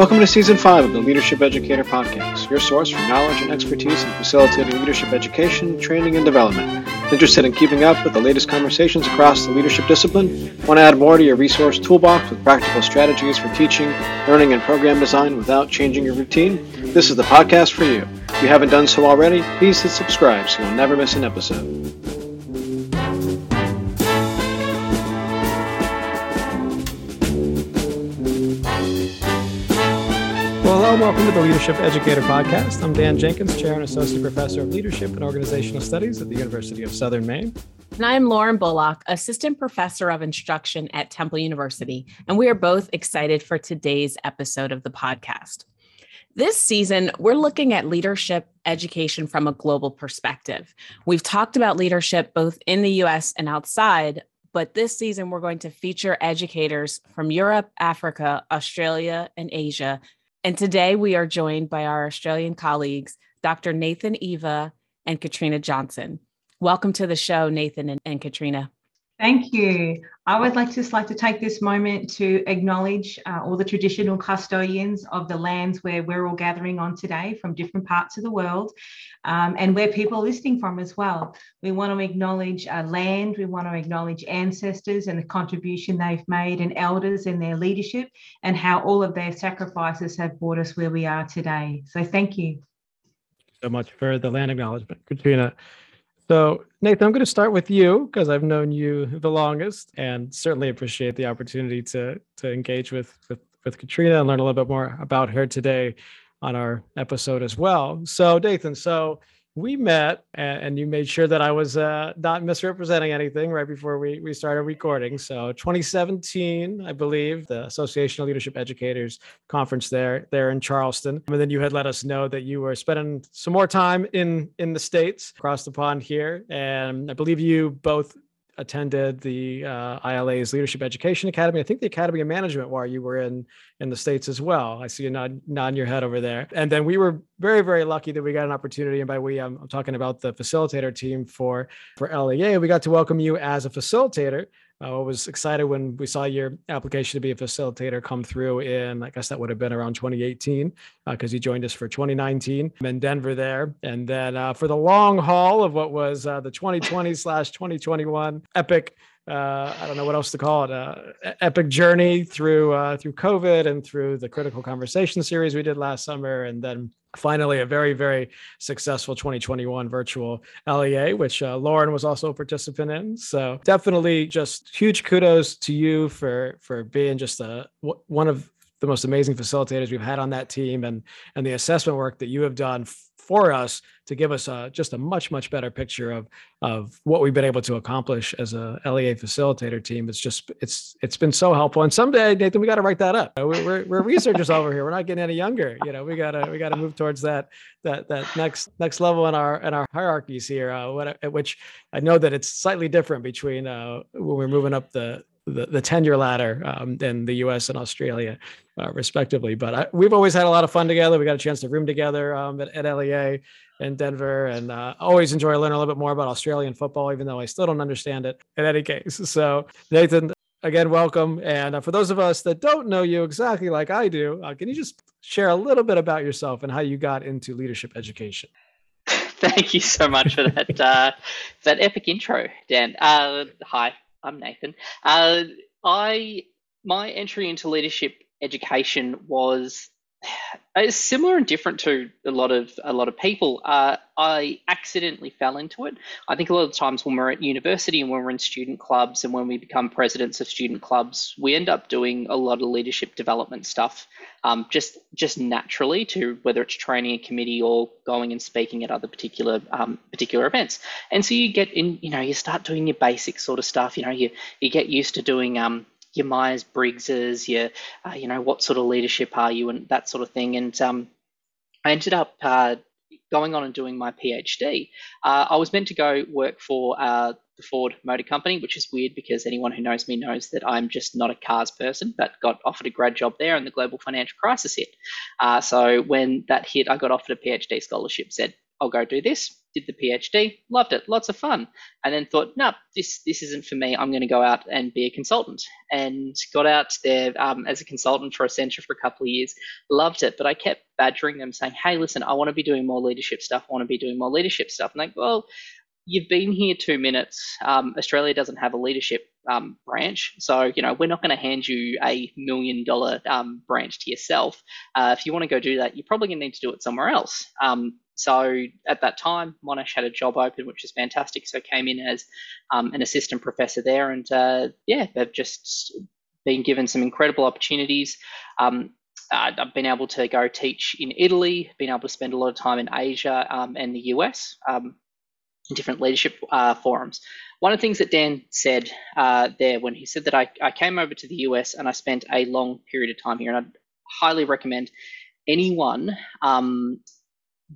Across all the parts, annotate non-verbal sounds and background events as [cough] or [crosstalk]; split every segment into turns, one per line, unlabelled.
Welcome to Season 5 of the Leadership Educator Podcast, your source for knowledge and expertise in facilitating leadership education, training, and development. Interested in keeping up with the latest conversations across the leadership discipline? Want to add more to your resource toolbox with practical strategies for teaching, learning, and program design without changing your routine? This is the podcast for you. If you haven't done so already, please hit subscribe so you'll never miss an episode. Hello and welcome to the Leadership Educator Podcast. I'm Dan Jenkins, Chair and Associate Professor of Leadership and Organizational Studies at the University of Southern Maine.
And I'm Lauren Bullock, Assistant Professor of Instruction at Temple University. And we are both excited for today's episode of the podcast. This season, we're looking at leadership education from a global perspective. We've talked about leadership both in the US and outside, but this season we're going to feature educators from Europe, Africa, Australia, and Asia and today we are joined by our Australian colleagues, Dr. Nathan Eva and Katrina Johnson. Welcome to the show, Nathan and, and Katrina.
Thank you. I would like just like to take this moment to acknowledge uh, all the traditional custodians of the lands where we're all gathering on today from different parts of the world um, and where people are listening from as well. We want to acknowledge uh, land, we want to acknowledge ancestors and the contribution they've made and elders and their leadership and how all of their sacrifices have brought us where we are today. So thank you.
So much for the land acknowledgement, Katrina. So, Nathan, I'm going to start with you because I've known you the longest, and certainly appreciate the opportunity to to engage with with, with Katrina and learn a little bit more about her today on our episode as well. So, Nathan, so we met and you made sure that I was uh, not misrepresenting anything right before we, we started recording. So 2017, I believe, the Association of Leadership Educators conference there, there in Charleston. And then you had let us know that you were spending some more time in, in the States across the pond here. And I believe you both attended the uh, ILA's Leadership Education Academy. I think the Academy of Management while you were in in the states as well. I see you nod nodding your head over there. And then we were very very lucky that we got an opportunity. And by we, I'm, I'm talking about the facilitator team for for LEA. We got to welcome you as a facilitator I was excited when we saw your application to be a facilitator come through in, I guess that would have been around 2018, because uh, you joined us for 2019 in Denver there. And then uh, for the long haul of what was uh, the 2020 slash 2021 epic uh, I don't know what else to call it, uh, epic journey through uh, through COVID and through the critical conversation series we did last summer, and then finally a very very successful 2021 virtual LEA, which uh, Lauren was also a participant in. So definitely, just huge kudos to you for for being just a one of the most amazing facilitators we've had on that team, and and the assessment work that you have done for us to give us a, just a much much better picture of of what we've been able to accomplish as a LEA facilitator team. It's just it's it's been so helpful. And someday, Nathan, we got to write that up. We're, we're, we're researchers over here. We're not getting any younger. You know, we gotta we gotta move towards that that that next next level in our in our hierarchies here. Uh, what, which I know that it's slightly different between uh, when we're moving up the the, the tenure ladder um, in the U.S. and Australia, uh, respectively. But I, we've always had a lot of fun together. We got a chance to room together um, at, at, LEA in Denver, and uh, always enjoy learning a little bit more about Australian football, even though I still don't understand it. In any case, [laughs] so Nathan, again, welcome. And uh, for those of us that don't know you exactly like I do, uh, can you just share a little bit about yourself and how you got into leadership education? [laughs]
Thank you so much for that uh, that epic intro, Dan. Uh, hi, I'm Nathan. Uh, I my entry into leadership education was uh, similar and different to a lot of a lot of people. Uh, I accidentally fell into it. I think a lot of times when we're at university and when we're in student clubs and when we become presidents of student clubs, we end up doing a lot of leadership development stuff, um, just just naturally to whether it's training a committee or going and speaking at other particular um, particular events. And so you get in, you know, you start doing your basic sort of stuff. You know, you you get used to doing um, your Myers Briggses, your, uh, you know, what sort of leadership are you, and that sort of thing. And um, I ended up uh, going on and doing my PhD. Uh, I was meant to go work for uh, the Ford Motor Company, which is weird because anyone who knows me knows that I'm just not a cars person, but got offered a grad job there, and the global financial crisis hit. Uh, so when that hit, I got offered a PhD scholarship. Said I'll go do this. Did the PhD, loved it, lots of fun, and then thought, no, this this isn't for me. I'm going to go out and be a consultant, and got out there um, as a consultant for Accenture for a couple of years. Loved it, but I kept badgering them, saying, hey, listen, I want to be doing more leadership stuff. I want to be doing more leadership stuff. And like, well, you've been here two minutes. Um, Australia doesn't have a leadership um, branch, so you know we're not going to hand you a million dollar um, branch to yourself. Uh, if you want to go do that, you're probably going to need to do it somewhere else. So at that time, Monash had a job open, which is fantastic. So I came in as um, an assistant professor there, and uh, yeah, they've just been given some incredible opportunities. Um, I've been able to go teach in Italy, been able to spend a lot of time in Asia um, and the US. Um, different leadership uh, forums. One of the things that Dan said uh, there when he said that I, I came over to the US and I spent a long period of time here, and I'd highly recommend anyone um,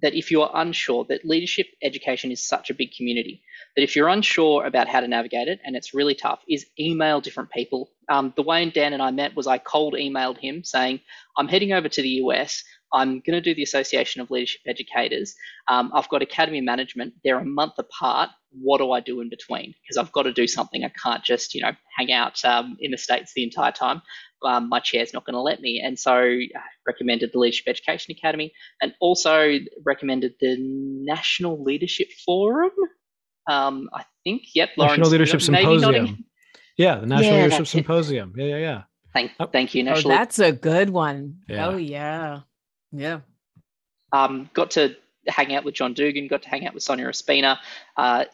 that if you are unsure that leadership education is such a big community that if you're unsure about how to navigate it and it's really tough is email different people. Um, the way dan and i met was i cold emailed him saying i'm heading over to the us I'm going to do the Association of Leadership Educators. Um, I've got Academy Management. They're a month apart. What do I do in between? Because I've got to do something. I can't just, you know, hang out um, in the States the entire time. Um, my chair's not going to let me. And so I recommended the Leadership Education Academy and also recommended the National Leadership Forum. Um, I think, yep.
National
Lauren,
Leadership Symposium. Yeah, the National yeah, Leadership Symposium. Yeah, yeah, yeah.
Thank, thank you.
Oh, National. Oh, that's a good one. Yeah. Oh, yeah. Yeah.
Um, got to hang out with John Dugan, got to hang out with Sonia Ospina, uh,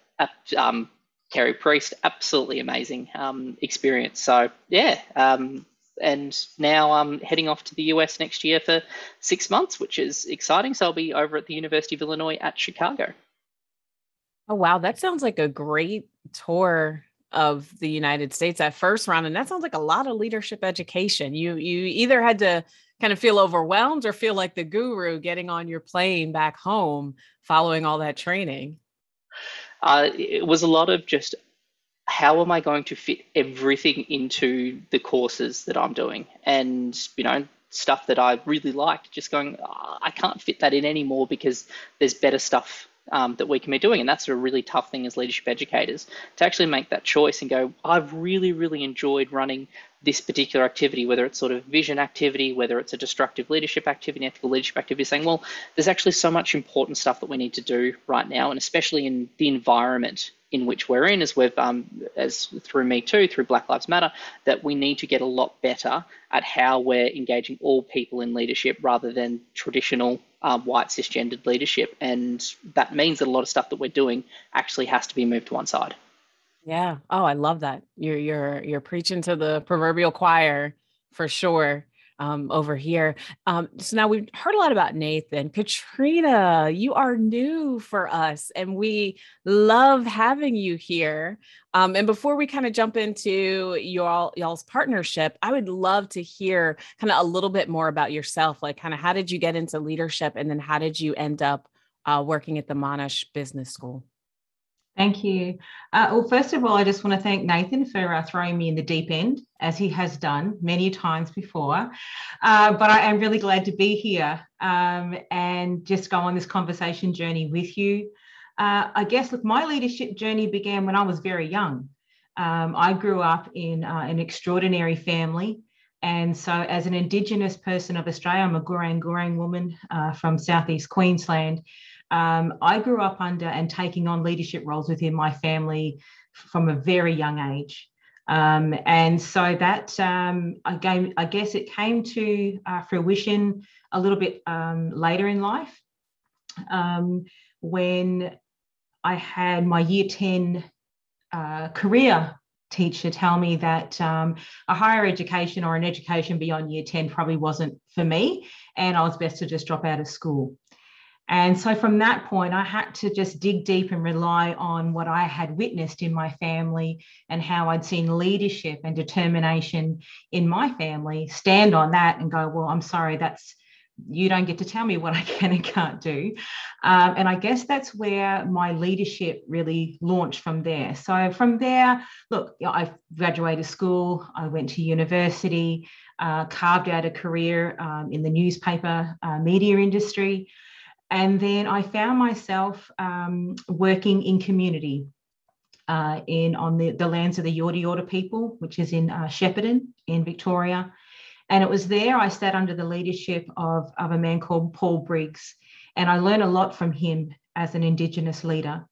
um, Kerry Priest, absolutely amazing um, experience. So yeah, um, and now I'm heading off to the US next year for six months, which is exciting. So I'll be over at the University of Illinois at Chicago.
Oh wow, that sounds like a great tour of the United States that first round, and that sounds like a lot of leadership education. You you either had to kind of feel overwhelmed or feel like the guru getting on your plane back home following all that training?
Uh, it was a lot of just how am I going to fit everything into the courses that I'm doing? And, you know, stuff that I really liked, just going, oh, I can't fit that in anymore because there's better stuff um, that we can be doing. And that's a really tough thing as leadership educators to actually make that choice and go, I've really, really enjoyed running this particular activity, whether it's sort of vision activity, whether it's a destructive leadership activity, ethical leadership activity, saying, well, there's actually so much important stuff that we need to do right now, and especially in the environment in which we're in, as we've, um, as through Me Too, through Black Lives Matter, that we need to get a lot better at how we're engaging all people in leadership rather than traditional um, white cisgendered leadership, and that means that a lot of stuff that we're doing actually has to be moved to one side.
Yeah. Oh, I love that. You're you're you're preaching to the proverbial choir for sure. Um, over here. Um, so now we've heard a lot about Nathan. Katrina, you are new for us, and we love having you here. Um, and before we kind of jump into y'all y'all's partnership, I would love to hear kind of a little bit more about yourself. Like, kind of how did you get into leadership, and then how did you end up uh, working at the Monash Business School?
Thank you. Uh, well, first of all, I just want to thank Nathan for uh, throwing me in the deep end, as he has done many times before. Uh, but I am really glad to be here um, and just go on this conversation journey with you. Uh, I guess, look, my leadership journey began when I was very young. Um, I grew up in uh, an extraordinary family. And so, as an Indigenous person of Australia, I'm a Gurang Gurang woman uh, from Southeast Queensland. Um, I grew up under and taking on leadership roles within my family from a very young age. Um, and so that, um, again, I guess it came to uh, fruition a little bit um, later in life um, when I had my year 10 uh, career teacher tell me that um, a higher education or an education beyond year 10 probably wasn't for me and I was best to just drop out of school. And so from that point, I had to just dig deep and rely on what I had witnessed in my family and how I'd seen leadership and determination in my family stand on that and go, well, I'm sorry, that's you don't get to tell me what I can and can't do. Um, and I guess that's where my leadership really launched from there. So from there, look, I graduated school, I went to university, uh, carved out a career um, in the newspaper uh, media industry. And then I found myself um, working in community uh, in on the, the lands of the Yorta Yorta people, which is in uh, Shepparton in Victoria. And it was there I sat under the leadership of, of a man called Paul Briggs. And I learned a lot from him as an Indigenous leader.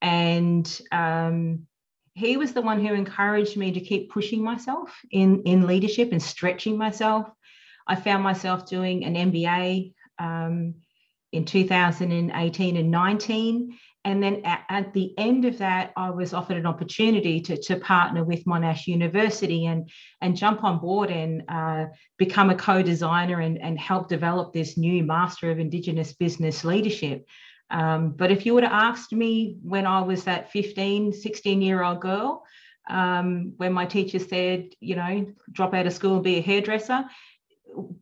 And um, he was the one who encouraged me to keep pushing myself in, in leadership and stretching myself. I found myself doing an MBA um, in 2018 and 19. And then at, at, the end of that, I was offered an opportunity to, to partner with Monash University and, and jump on board and uh, become a co designer and, and help develop this new Master of Indigenous Business Leadership. Um, but if you would have asked me when I was that 15, 16 year old girl, um, when my teacher said, you know, drop out of school and be a hairdresser,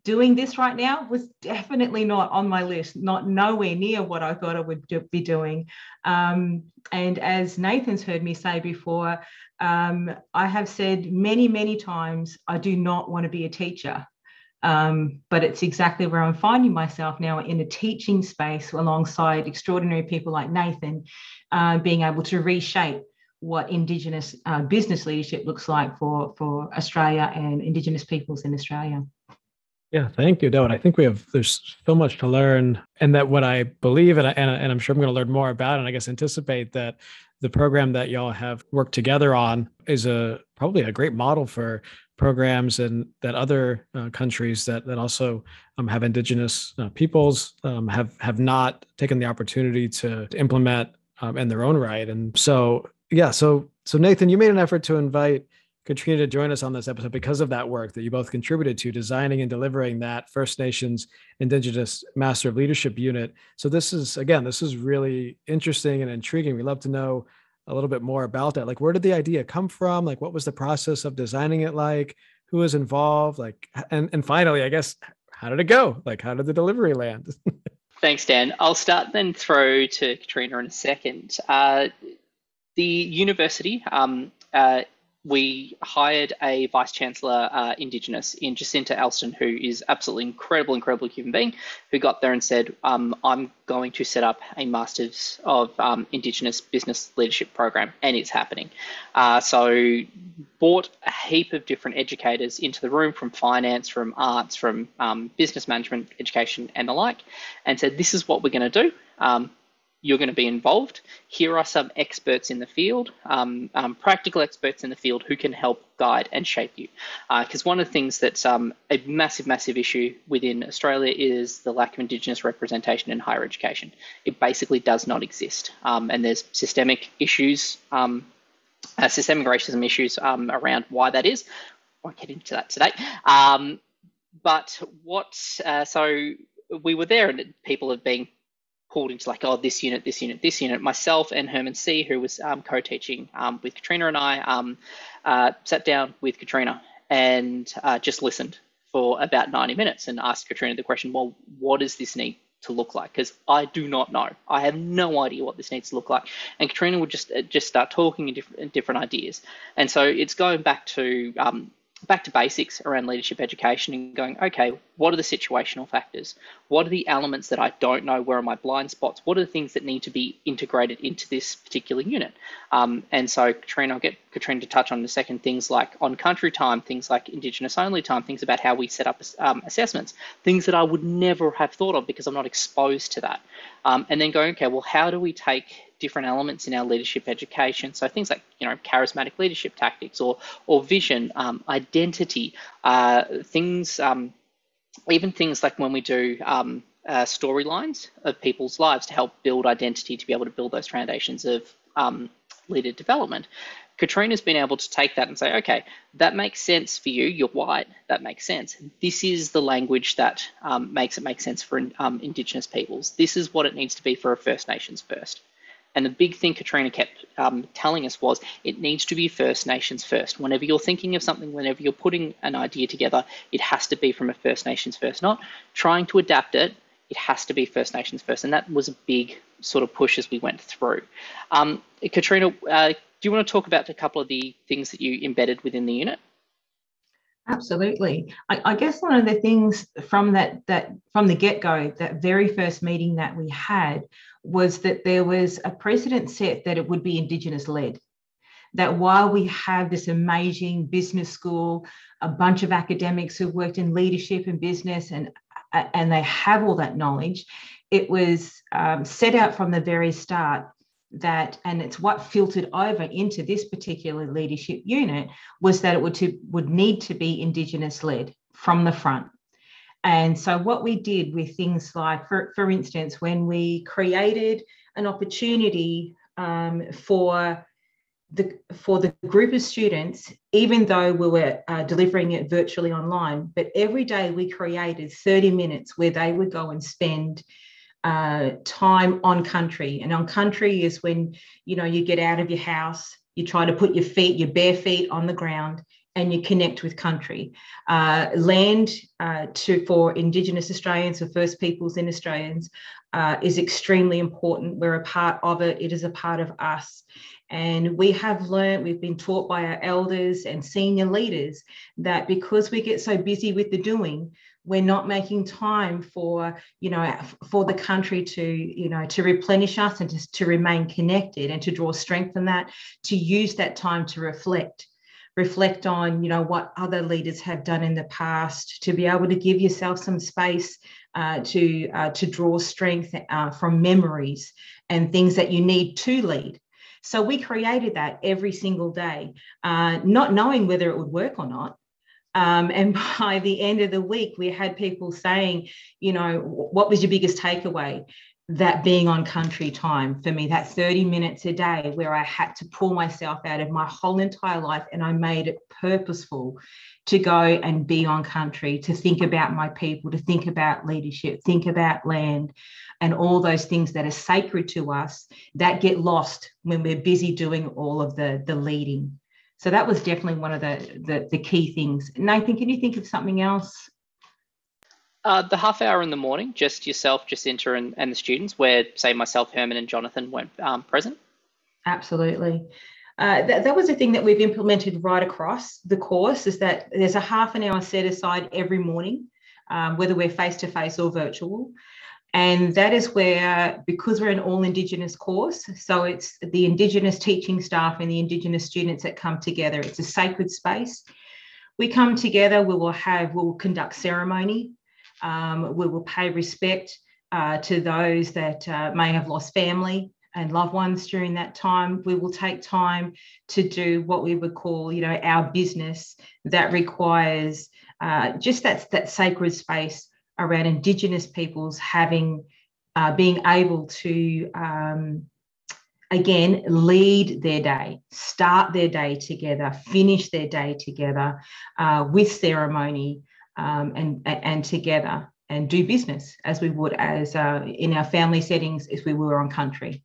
doing this right now was definitely not on my list, not nowhere near what I thought I would do, be doing. Um, and as Nathan's heard me say before, um, I have said many, many times, I do not want to be a teacher. Um, but it's exactly where I'm finding myself now in a teaching space alongside extraordinary people like Nathan, uh, being able to reshape what Indigenous uh, business leadership looks like for, for Australia and Indigenous peoples in Australia.
Yeah, thank you, Dylan. I think we have there's so much to learn, and that what I believe, and, I, and, and I'm sure I'm going to learn more about, and I guess anticipate that the program that y'all have worked together on is a probably a great model for programs and that other uh, countries that that also um, have indigenous uh, peoples um, have have not taken the opportunity to, to implement um, in their own right. And so, yeah, so so Nathan, you made an effort to invite Katrina to join us on this episode because of that work that you both contributed to designing and delivering that First Nations Indigenous Master of Leadership Unit. So this is again, this is really interesting and intriguing. We'd love to know a little bit more about that. Like, where did the idea come from? Like, what was the process of designing it like? Who was involved? Like, and and finally, I guess, how did it go? Like, how did the delivery land? [laughs]
Thanks, Dan. I'll start then throw to Katrina in a second. Uh, the university um, uh, we hired a vice chancellor uh, indigenous in Jacinta Elston, who is absolutely incredible, incredible human being, who got there and said, um, "I'm going to set up a Masters of um, Indigenous Business Leadership program, and it's happening." Uh, so, brought a heap of different educators into the room from finance, from arts, from um, business management, education, and the like, and said, "This is what we're going to do." You're going to be involved. Here are some experts in the field, um, um, practical experts in the field who can help guide and shape you. Because uh, one of the things that's um, a massive, massive issue within Australia is the lack of Indigenous representation in higher education. It basically does not exist. Um, and there's systemic issues, um, uh, systemic racism issues um, around why that is. I won't get into that today. but what, uh, so we were there and people have been pulled into like, oh, this unit, this unit, this unit. Myself and Herman C., who was um, co-teaching um, with Katrina and I, um, uh, sat down with Katrina and uh, just listened for about 90 minutes and asked Katrina the question, well, what does this need to look like? Because I do not know. I have no idea what this needs to look like. And Katrina would just uh, just start talking in different, different ideas. And so it's going back to um, back to basics around leadership education and going, okay, what are the situational factors? What are the elements that I don't know? Where are my blind spots? What are the things that need to be integrated into this particular unit? Um, and so, Katrina, I'll get Katrina to touch on the second things like on country time, things like Indigenous only time, things about how we set up um, assessments, things that I would never have thought of because I'm not exposed to that. Um, and then going, okay, well, how do we take different elements in our leadership education. So things like you know charismatic leadership tactics or or vision, um, identity, uh, things, um, even things like when we do um, uh, storylines of people's lives to help build identity to be able to build those foundations of um, leader development. Katrina's been able to take that and say, okay, that makes sense for you. You're white. That makes sense. This is the language that um, makes it make sense for um, Indigenous peoples. This is what it needs to be for a First Nations first. And the big thing Katrina kept um, telling us was it needs to be First Nations first. Whenever you're thinking of something, whenever you're putting an idea together, it has to be from a First Nations first, not trying to adapt it. It has to be First Nations first. And that was a big sort of push as we went through. Um, Katrina, uh, do you want to talk about a couple of the things that you embedded within the unit?
Absolutely. I, I, guess one of the things from that that from the get-go, that very first meeting that we had was that there was a precedent set that it would be Indigenous led. That while we have this amazing business school, a bunch of academics who've worked in leadership and business and and they have all that knowledge, it was um, set out from the very start that, and it's what filtered over into this particular leadership unit, was that it would, to, would need to be Indigenous led from the front. And so, what we did with things like, for, for instance, when we created an opportunity um, for the, for the group of students, even though we were uh, delivering it virtually online, but every day we created 30 minutes where they would go and spend uh, time on country. And on country is when you know you get out of your house, you try to put your feet, your bare feet on the ground, and you connect with country. Uh, land uh, to for Indigenous Australians, for First Peoples and Australians, uh, is extremely important. We're a part of it. It is a part of us. And we have learned, we've been taught by our elders and senior leaders that because we get so busy with the doing, we're not making time for you know for the country to you know to replenish us and to, to remain connected and to draw strength from that to use that time to reflect. Reflect on you know what other leaders have done in the past to be able to give yourself some space uh, to uh, to draw strength uh, from memories and things that you need to lead. So we created that every single day uh, not knowing whether it would work or not um, and [laughs] by the end of the week, we had people saying, you know, what was your biggest takeaway? That being on country time for me, that 30 minutes a day where I had to pull myself out of my whole entire life and I made it purposeful to go and be on country, to think about my people, to think about leadership, think about land, and all those things that are sacred to us that get lost when we're busy doing all of the, the leading. So that was definitely one of the, the, the key things. Nathan, can you think of something else?
Uh, the half hour in the morning, just yourself, Jacinta, and, and the students, where, say, myself, Herman, and Jonathan weren't um, present?
Absolutely. Uh, that, that was a thing that we've implemented right across the course is that there's a half an hour set aside every morning, um, whether we're face to face or virtual. And that is where, because we're an all Indigenous course, so it's the Indigenous teaching staff and the Indigenous students that come together. It's a sacred space. We come together, we will have, we will conduct ceremony, um, we will pay respect uh, to those that uh, may have lost family and loved ones during that time. We will take time to do what we would call, you know, our business that requires uh, just that, that sacred space around Indigenous peoples having, uh, being able to, um, again, lead their day, start their day together, finish their day together uh, with ceremony um, and, and together and do business as we would as uh, in our family settings if we were on country.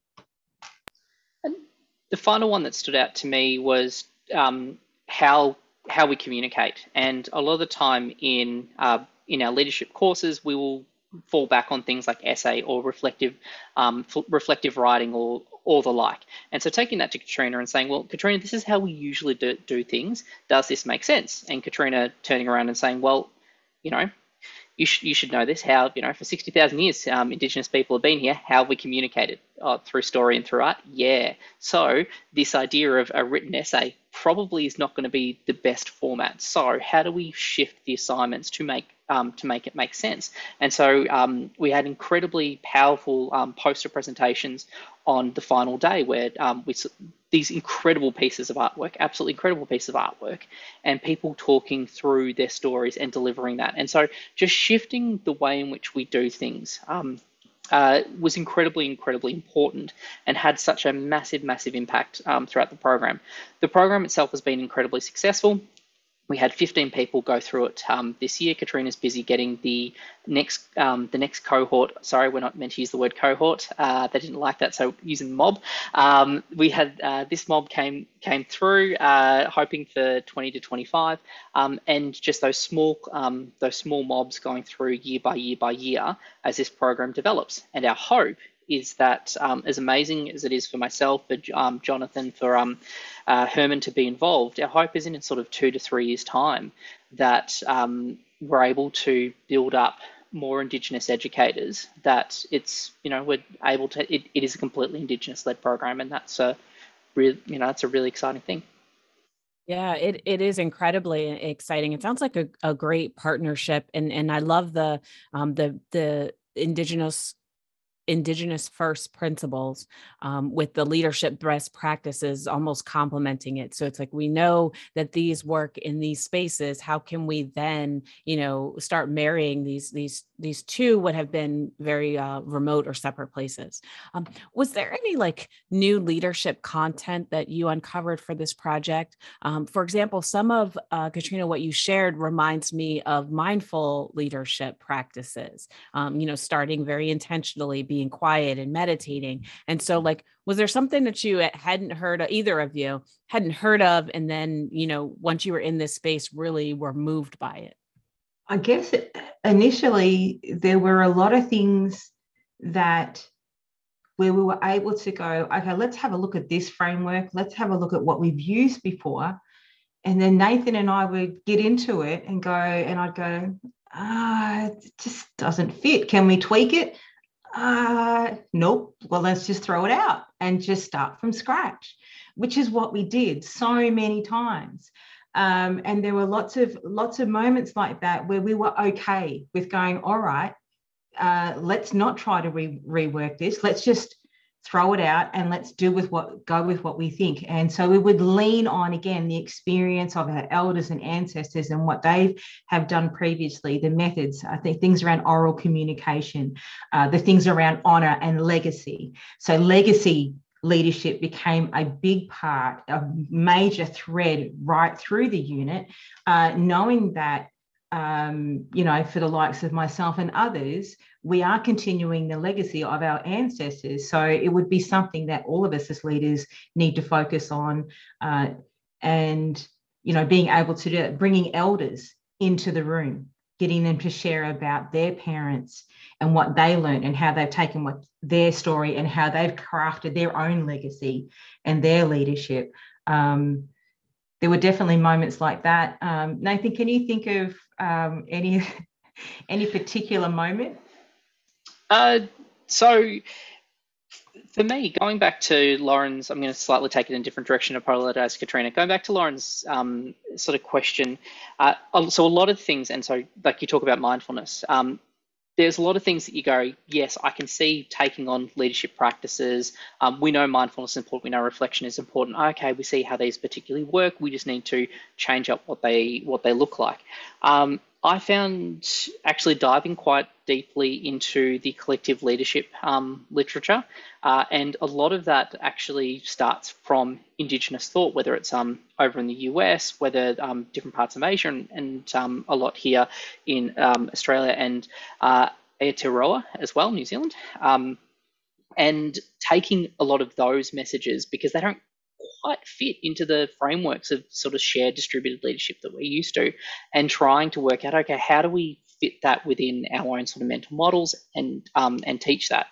The final one that stood out to me was um, how how we communicate, and a lot of the time in uh, in our leadership courses, we will fall back on things like essay or reflective um, reflective writing or or the like. And so taking that to Katrina and saying, well, Katrina, this is how we usually do, do things. Does this make sense? And Katrina turning around and saying, well, you know, you, sh- you should know this. How you know for sixty thousand years, um, Indigenous people have been here. How we communicated uh, through story and through art? Yeah. So this idea of a written essay probably is not going to be the best format. So how do we shift the assignments to make um, to make it make sense. And so um, we had incredibly powerful um, poster presentations on the final day where um, we these incredible pieces of artwork, absolutely incredible piece of artwork, and people talking through their stories and delivering that. And so just shifting the way in which we do things. Um, uh, was incredibly, incredibly important and had such a massive, massive impact um, throughout the program. The program itself has been incredibly successful we had 15 people go through it um, this year. Katrina's busy getting the next um, the next cohort. Sorry, we're not meant to use the word cohort. Uh, they didn't like that, so using mob. Um, we had uh, this mob came came through, uh, hoping for 20 to 25, um, and just those small um, those small mobs going through year by year by year as this program develops. And our hope is that um, as amazing as it is for myself, for um, Jonathan, for um, uh, Herman to be involved, our hope is in sort of two to three years' time that um, we're able to build up more Indigenous educators. That it's you know we're able to. It, it is a completely Indigenous-led program, and that's a real you know that's a really exciting thing.
Yeah, it, it is incredibly exciting. It sounds like a, a great partnership, and and I love the um, the the indigenous indigenous first principles um, with the leadership best practices almost complementing it. So it's like we know that these work in these spaces. How can we then you know start marrying these these these two would have been very uh, remote or separate places. Um, was there any like new leadership content that you uncovered for this project? Um, for example some of uh, katrina what you shared reminds me of mindful leadership practices um, you know starting very intentionally being quiet and meditating. And so, like, was there something that you hadn't heard of, either of you hadn't heard of, and then, you know, once you were in this space, really were moved by it?
I guess initially there were a lot of things that where we were able to go, okay, let's have a look at this framework. Let's have a look at what we've used before. And then Nathan and I would get into it and go, and I'd go, ah, it just doesn't fit. Can we tweak it? Uh, nope, well, let's just throw it out and just start from scratch, which is what we did so many times. Um, and there were lots of lots of moments like that where we were okay with going, all right, uh, let's not try to re- rework this. Let's just throw it out and let's do with what go with what we think. And so we would lean on again the experience of our elders and ancestors and what they have done previously the methods i think things around oral communication uh, the things around honor and legacy. So legacy leadership became a big part a major thread right through the unit uh, knowing that um, you know, for the likes of myself and others, we are continuing the legacy of our ancestors. So it would be something that all of us as leaders need to focus on, uh, and you know, being able to do it, bringing elders into the room, getting them to share about their parents and what they learned and how they've taken what their story and how they've crafted their own legacy and their leadership. Um, there were definitely moments like that. Um, Nathan, can you think of um, any [laughs] any particular moment?
Uh, so for me, going back to Lauren's, I'm going to slightly take it in a different direction. Apologize, Katrina. Going back to Lauren's um, sort of question, uh, so a lot of things, and so like you talk about mindfulness. Um, there's a lot of things that you go, yes, I can see taking on leadership practices. Um, we know mindfulness is important. We know reflection is important. Okay, we see how these particularly work. We just need to change up what they what they look like. Um, I found actually diving quite deeply into the collective leadership um, literature, uh, and a lot of that actually starts from Indigenous thought, whether it's um, over in the US, whether um, different parts of Asia, and, and um, a lot here in um, Australia and uh, Aotearoa as well, New Zealand, um, and taking a lot of those messages because they don't quite fit into the frameworks of sort of shared distributed leadership that we're used to and trying to work out okay how do we fit that within our own sort of mental models and um, and teach that?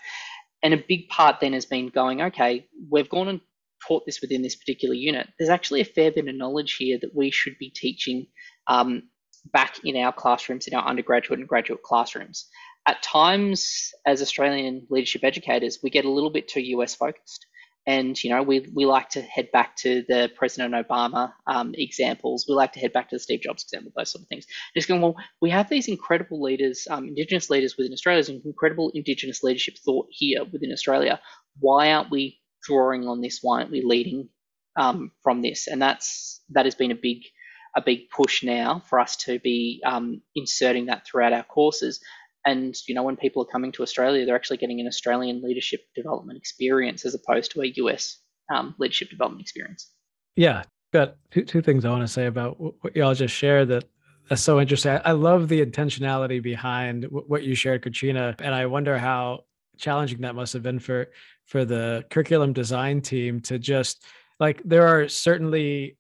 And a big part then has been going okay we've gone and taught this within this particular unit. There's actually a fair bit of knowledge here that we should be teaching um, back in our classrooms in our undergraduate and graduate classrooms. At times as australian leadership educators we get a little bit too us focused and you know, we we like to head back to the President Obama um, examples. We like to head back to the Steve Jobs example, those sort of things. Just going, well, we have these incredible leaders, um, Indigenous leaders within Australia, and incredible Indigenous leadership thought here within Australia. Why aren't we drawing on this? Why aren't we leading um, from this? And that's that has been a big a big push now for us to be um, inserting that throughout our courses and you know, when people are coming to Australia, they're actually getting an Australian leadership development experience as opposed to a US um, leadership development experience.
Yeah, got two, two things I want to say about what y'all just shared that that's so interesting. I love the intentionality behind what you shared, Katrina, and I wonder how challenging that must have been for for the curriculum design team to just like there are certainly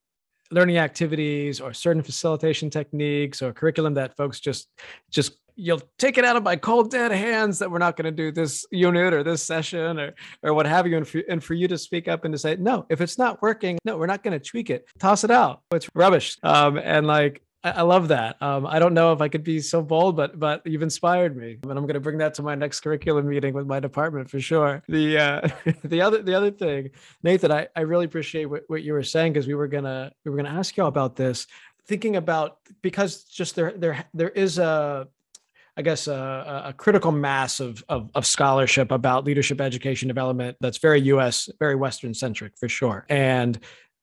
learning activities or certain facilitation techniques or curriculum that folks just just you'll take it out of my cold dead hands that we're not going to do this unit or this session or or what have you and for, and for you to speak up and to say no if it's not working no we're not going to tweak it toss it out it's rubbish um, and like I, love that. Um, I don't know if I could be so bold, but but you've inspired me, and I'm going to bring that to my next curriculum meeting with my department for sure. The uh, [laughs] the other the other thing, Nathan, I, I really appreciate what, what you were saying because we were gonna we were gonna ask you all about this. Thinking about because just there there there is a I guess, a, a critical mass of, of, of scholarship about leadership education development that's very U.S., very Western centric for sure. And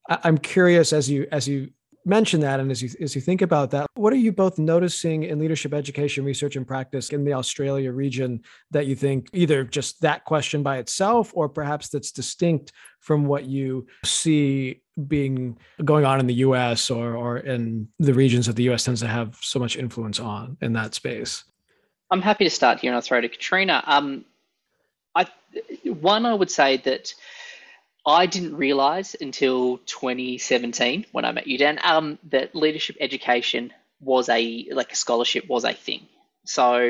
I'm curious as you as you mention that and as you as you think about that what are you both noticing in leadership education research and practice in the australia region that you think either just that question by itself or perhaps that's distinct from what you see being going on in the us or or in the regions that the us tends to have so much influence on in that space
I'm happy to start here and I'll throw to Katrina. Um, I, one, I would say that I didn't realize until 2017 when I met you, Dan, um, that leadership education was a like a scholarship was a thing. So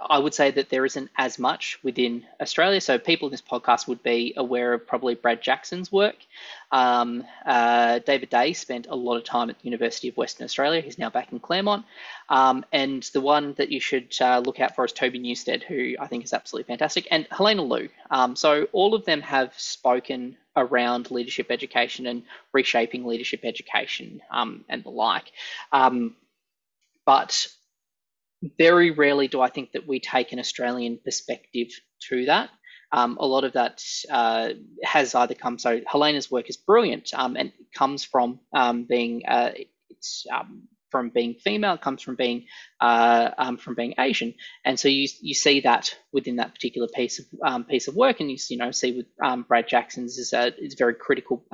I would say that there isn't as much within Australia. So people in this podcast would be aware of probably Brad Jackson's work. Um, uh, David Day spent a lot of time at the University of Western Australia. He's now back in Claremont. Um, and the one that you should uh, look out for is Toby Newstead, who I think is absolutely fantastic, and Helena Liu. Um, so all of them have spoken around leadership education and reshaping leadership education um, and the like. Um, but very rarely do I think that we take an Australian perspective to that. Um, a lot of that uh, has either come. So Helena's work is brilliant um, and it comes from um, being uh, it's um, from being female, comes from being uh, um, from being Asian, and so you you see that within that particular piece of um, piece of work, and you you know see with Brad Jackson's is uh, is very critical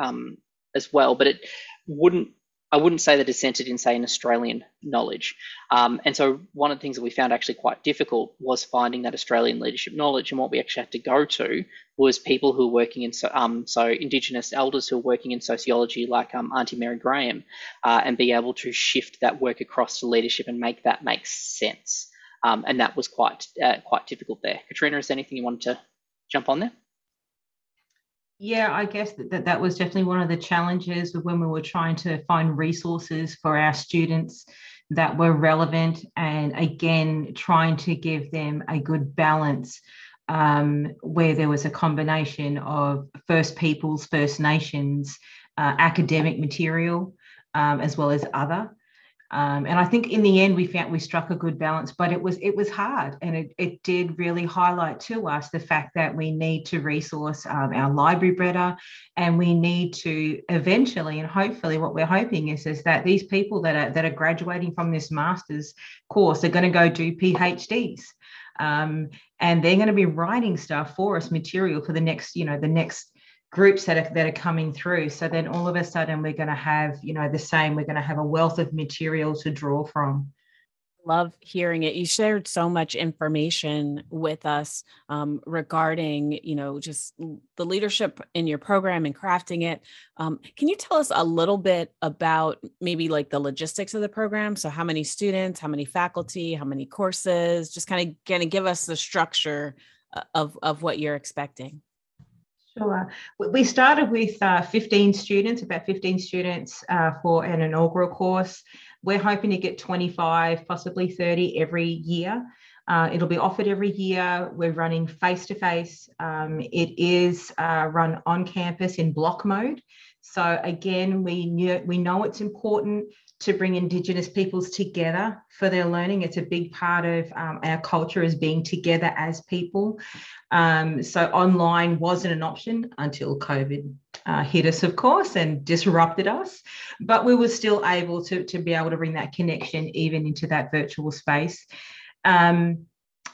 as well, but it wouldn't I wouldn't say that it's centered in, say, an Australian knowledge. Um, and so one of the things that we found actually quite difficult was finding that Australian leadership knowledge. And what we actually had to go to was people who are working in, um, so Indigenous elders who are working in sociology, like um, Auntie Mary Graham, uh, and be able to shift that work across to leadership and make that make sense. Um, and that was quite uh, quite difficult there. Katrina, is there anything you wanted to jump on there?
Yeah, I guess that, that that was definitely one of the challenges when we were trying to find resources for our students that were relevant and again trying to give them a good balance um, where there was a combination of First Peoples, First Nations, uh, academic material, um, as well as other. Um, and I think in the end we found we struck a good balance, but it was it was hard, and it, it did really highlight to us the fact that we need to resource um, our library better, and we need to eventually and hopefully what we're hoping is is that these people that are that are graduating from this masters course are going to go do PhDs. Um, and they're going to be writing stuff for us material for the next you know the next groups that are, that are coming through. So then all of a sudden we're going to have, you know, the same, we're going to have a wealth of material to draw from.
Love hearing it. You shared so much information with us um, regarding, you know, just the leadership in your program and crafting it. Um, can you tell us a little bit about maybe like the logistics of the program? So, how many students, how many faculty, how many courses? Just kind of kind of give us the structure uh, of of what you're expecting.
Sure. We started with uh, 15 students, about 15 students uh, for an inaugural course. We're hoping to get 25, possibly 30 every year. Uh, it'll be offered every year. We're running face to face. It is uh, run on campus in block mode. So again, we knew, we know it's important to bring Indigenous peoples together for their learning. It's a big part of um, our culture as being together as people. Um, so online wasn't an option until COVID uh, hit us, of course, and disrupted us. But we were still able to, to be able to bring that connection even into that virtual space. Um,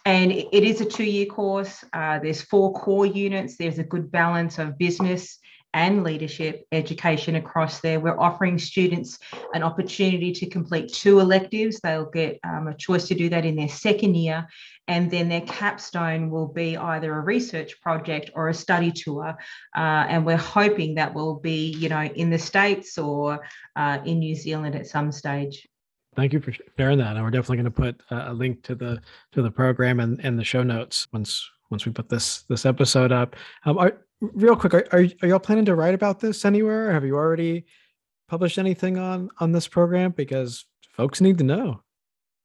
and it is a two-year course. Uh, there's four core units. There's a good balance of business, and leadership education across there. We're offering students an opportunity to complete two electives. They'll get um, a choice to do that in their second year. And then their capstone will be either a research project or a study tour. Uh, and we're hoping that will be, you know, in the States or uh, in New Zealand at some stage.
Thank you for sharing that. And we're definitely going to put a link to the to the program and, and the show notes once once we put this this episode up. Um, are, real quick, are, are, are y'all planning to write about this anywhere? Have you already published anything on on this program? Because folks need to know.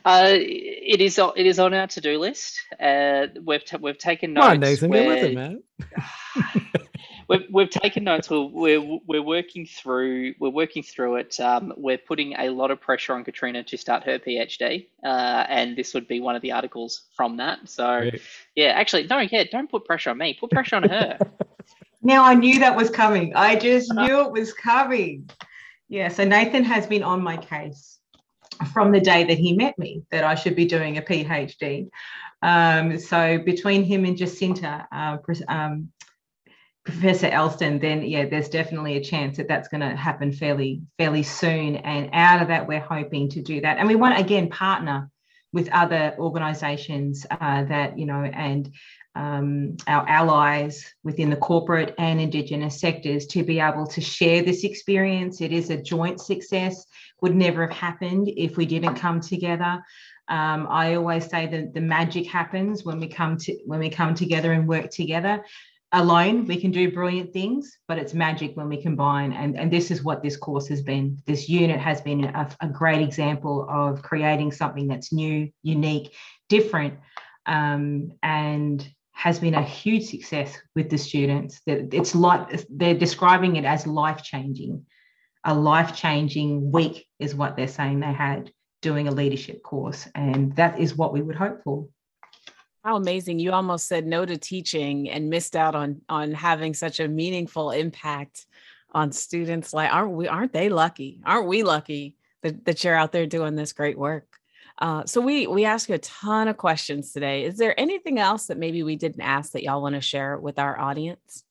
Uh, it is it is on our to do list. Uh, we've t- we've taken notes.
Come on, Nathan, where... with it, man. [sighs]
we've, we've taken notes. We're, we're, we're working through we're working through it. Um, we're putting a lot of pressure on Katrina to start her PhD, uh, and this would be one of the articles from that. So, Great. yeah, actually, no, yeah, don't put pressure on me. Put pressure on her. [laughs]
now I knew that was coming. I just knew it was coming. Yeah. So Nathan has been on my case from the day that he met me that I should be doing a PhD. Um, so between him and Jacinta, uh, um, Professor Elston, then yeah, there's definitely a chance that that's going to happen fairly fairly soon. And out of that, we're hoping to do that. And we want again partner with other organisations uh, that you know and um, our allies within the corporate and Indigenous sectors to be able to share this experience. It is a joint success. Would never have happened if we didn't come together. Um, I always say that the magic happens when we come to when we come together and work together alone we can do brilliant things but it's magic when we combine and, and this is what this course has been this unit has been a, a great example of creating something that's new unique different um, and has been a huge success with the students That it's like they're describing it as life changing a life changing week is what they're saying they had doing a leadership course and that is what we would hope for
how amazing. You almost said no to teaching and missed out on on having such a meaningful impact on students. Like, aren't we aren't they lucky? Aren't we lucky that, that you're out there doing this great work? Uh, so we we ask you a ton of questions today. Is there anything else that maybe we didn't ask that y'all want to share with our audience?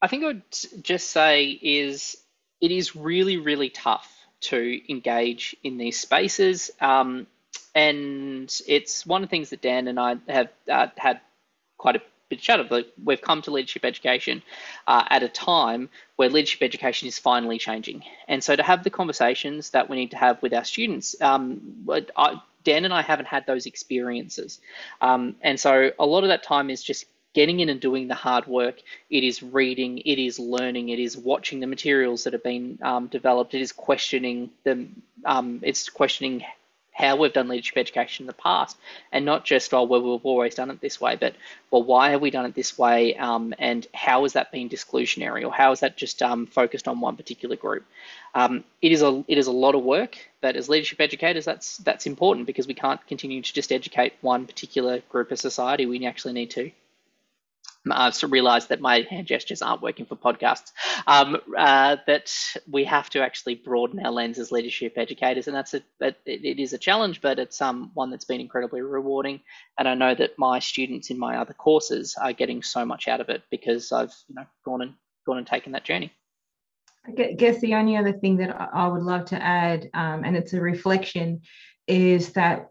I think I would just say is it is really really tough to engage in these spaces. Um, and it's one of the things that Dan and I have uh, had quite a chat of. we've come to leadership education uh, at a time where leadership education is finally changing, and so to have the conversations that we need to have with our students, um, I, Dan and I haven't had those experiences, um, and so a lot of that time is just getting in and doing the hard work. It is reading, it is learning, it is watching the materials that have been um, developed, it is questioning them, um, it's questioning how we've done leadership education in the past, and not just oh well we've always done it this way, but well why have we done it this way, um, and how has that been disclusionary, or how is that just um, focused on one particular group? Um, it is a it is a lot of work, but as leadership educators, that's that's important because we can't continue to just educate one particular group of society. We actually need to I've realized that my hand gestures aren't working for podcasts. Um, uh, that we have to actually broaden our lens as leadership educators, and that's a it, it is a challenge, but it's um, one that's been incredibly rewarding. And I know that my students in my other courses are getting so much out of it because I've you know gone and gone and taken that journey.
I guess the only other thing that I would love to add, um, and it's a reflection, is that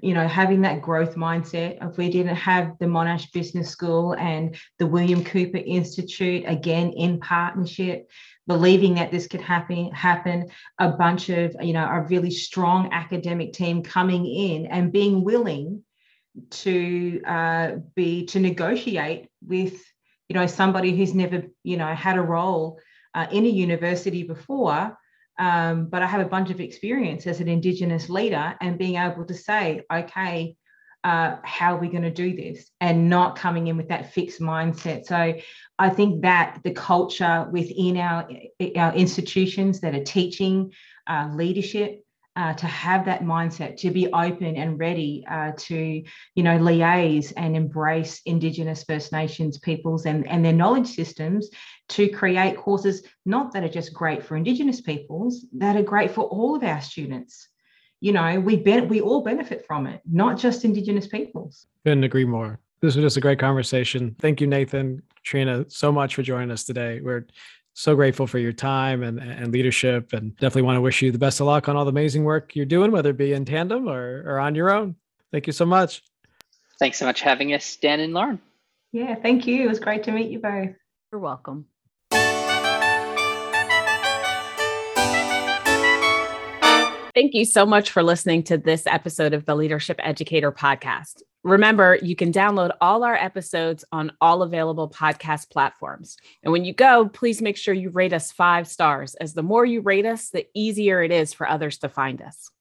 you know, having that growth mindset. If we didn't have the Monash Business School and the William Cooper Institute, again in partnership, believing that this could happen, happen, a bunch of, you know, a really strong academic team coming in and being willing to uh, be to negotiate with, you know, somebody who's never, you know, had a role uh, in a university before um, but I have a bunch of experience as an Indigenous leader and being able to say, okay, uh, how are we going to do this? And not coming in with that fixed mindset. So I think that the culture within our, our institutions that are teaching uh, leadership uh, to have that mindset, to be open and ready uh, to, you know, liaise and embrace Indigenous First Nations peoples and, and their knowledge systems to create courses not that are just great for Indigenous peoples, that are great for all of our students. You know, we ben- we all benefit from it, not just Indigenous peoples.
Couldn't agree more. This was just a great conversation. Thank you, Nathan, Trina, so much for joining us today. We're so grateful for your time and, and leadership and definitely want to wish you the best of luck on all the amazing work you're doing, whether it be in tandem or, or on your own. Thank you so much.
Thanks so much for having us, Dan and Lauren.
Yeah, thank you. It was great to meet you both.
You're welcome. Thank you so much for listening to this episode of the Leadership Educator Podcast. Remember, you can download all our episodes on all available podcast platforms. And when you go, please make sure you rate us five stars, as the more you rate us, the easier it is for others to find us.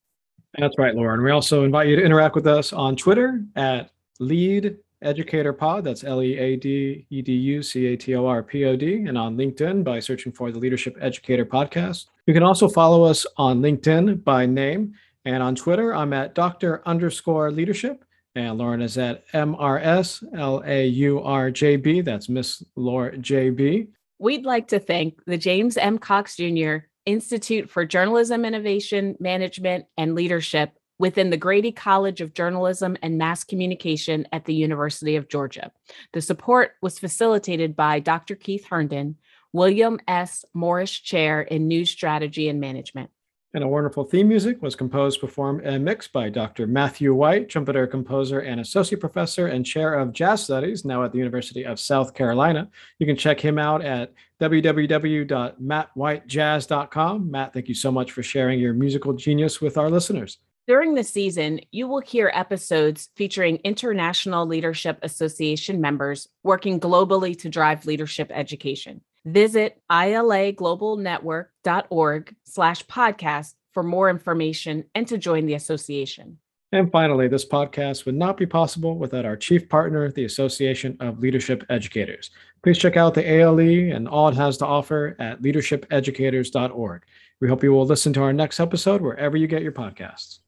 That's right, Lauren. We also invite you to interact with us on Twitter at Lead Educator Pod. That's L E A D E D U C A T O R P O D, and on LinkedIn by searching for the Leadership Educator Podcast. You can also follow us on LinkedIn by name, and on Twitter, I'm at Doctor underscore Leadership, and Lauren is at M R S L A U R J B. That's Miss Laura J B.
We'd like to thank the James M. Cox Jr. Institute for Journalism Innovation, Management, and Leadership within the Grady College of Journalism and Mass Communication at the University of Georgia. The support was facilitated by Dr. Keith Herndon, William S. Morris Chair in News Strategy and Management.
And a wonderful theme music was composed, performed, and mixed by Dr. Matthew White, trumpeter, composer, and associate professor and chair of jazz studies, now at the University of South Carolina. You can check him out at www.mattwhitejazz.com. Matt, thank you so much for sharing your musical genius with our listeners.
During the season, you will hear episodes featuring International Leadership Association members working globally to drive leadership education. Visit ilaglobalnetwork.org slash podcast for more information and to join the association.
And finally, this podcast would not be possible without our chief partner, the Association of Leadership Educators. Please check out the ALE and all it has to offer at leadershipeducators.org. We hope you will listen to our next episode wherever you get your podcasts.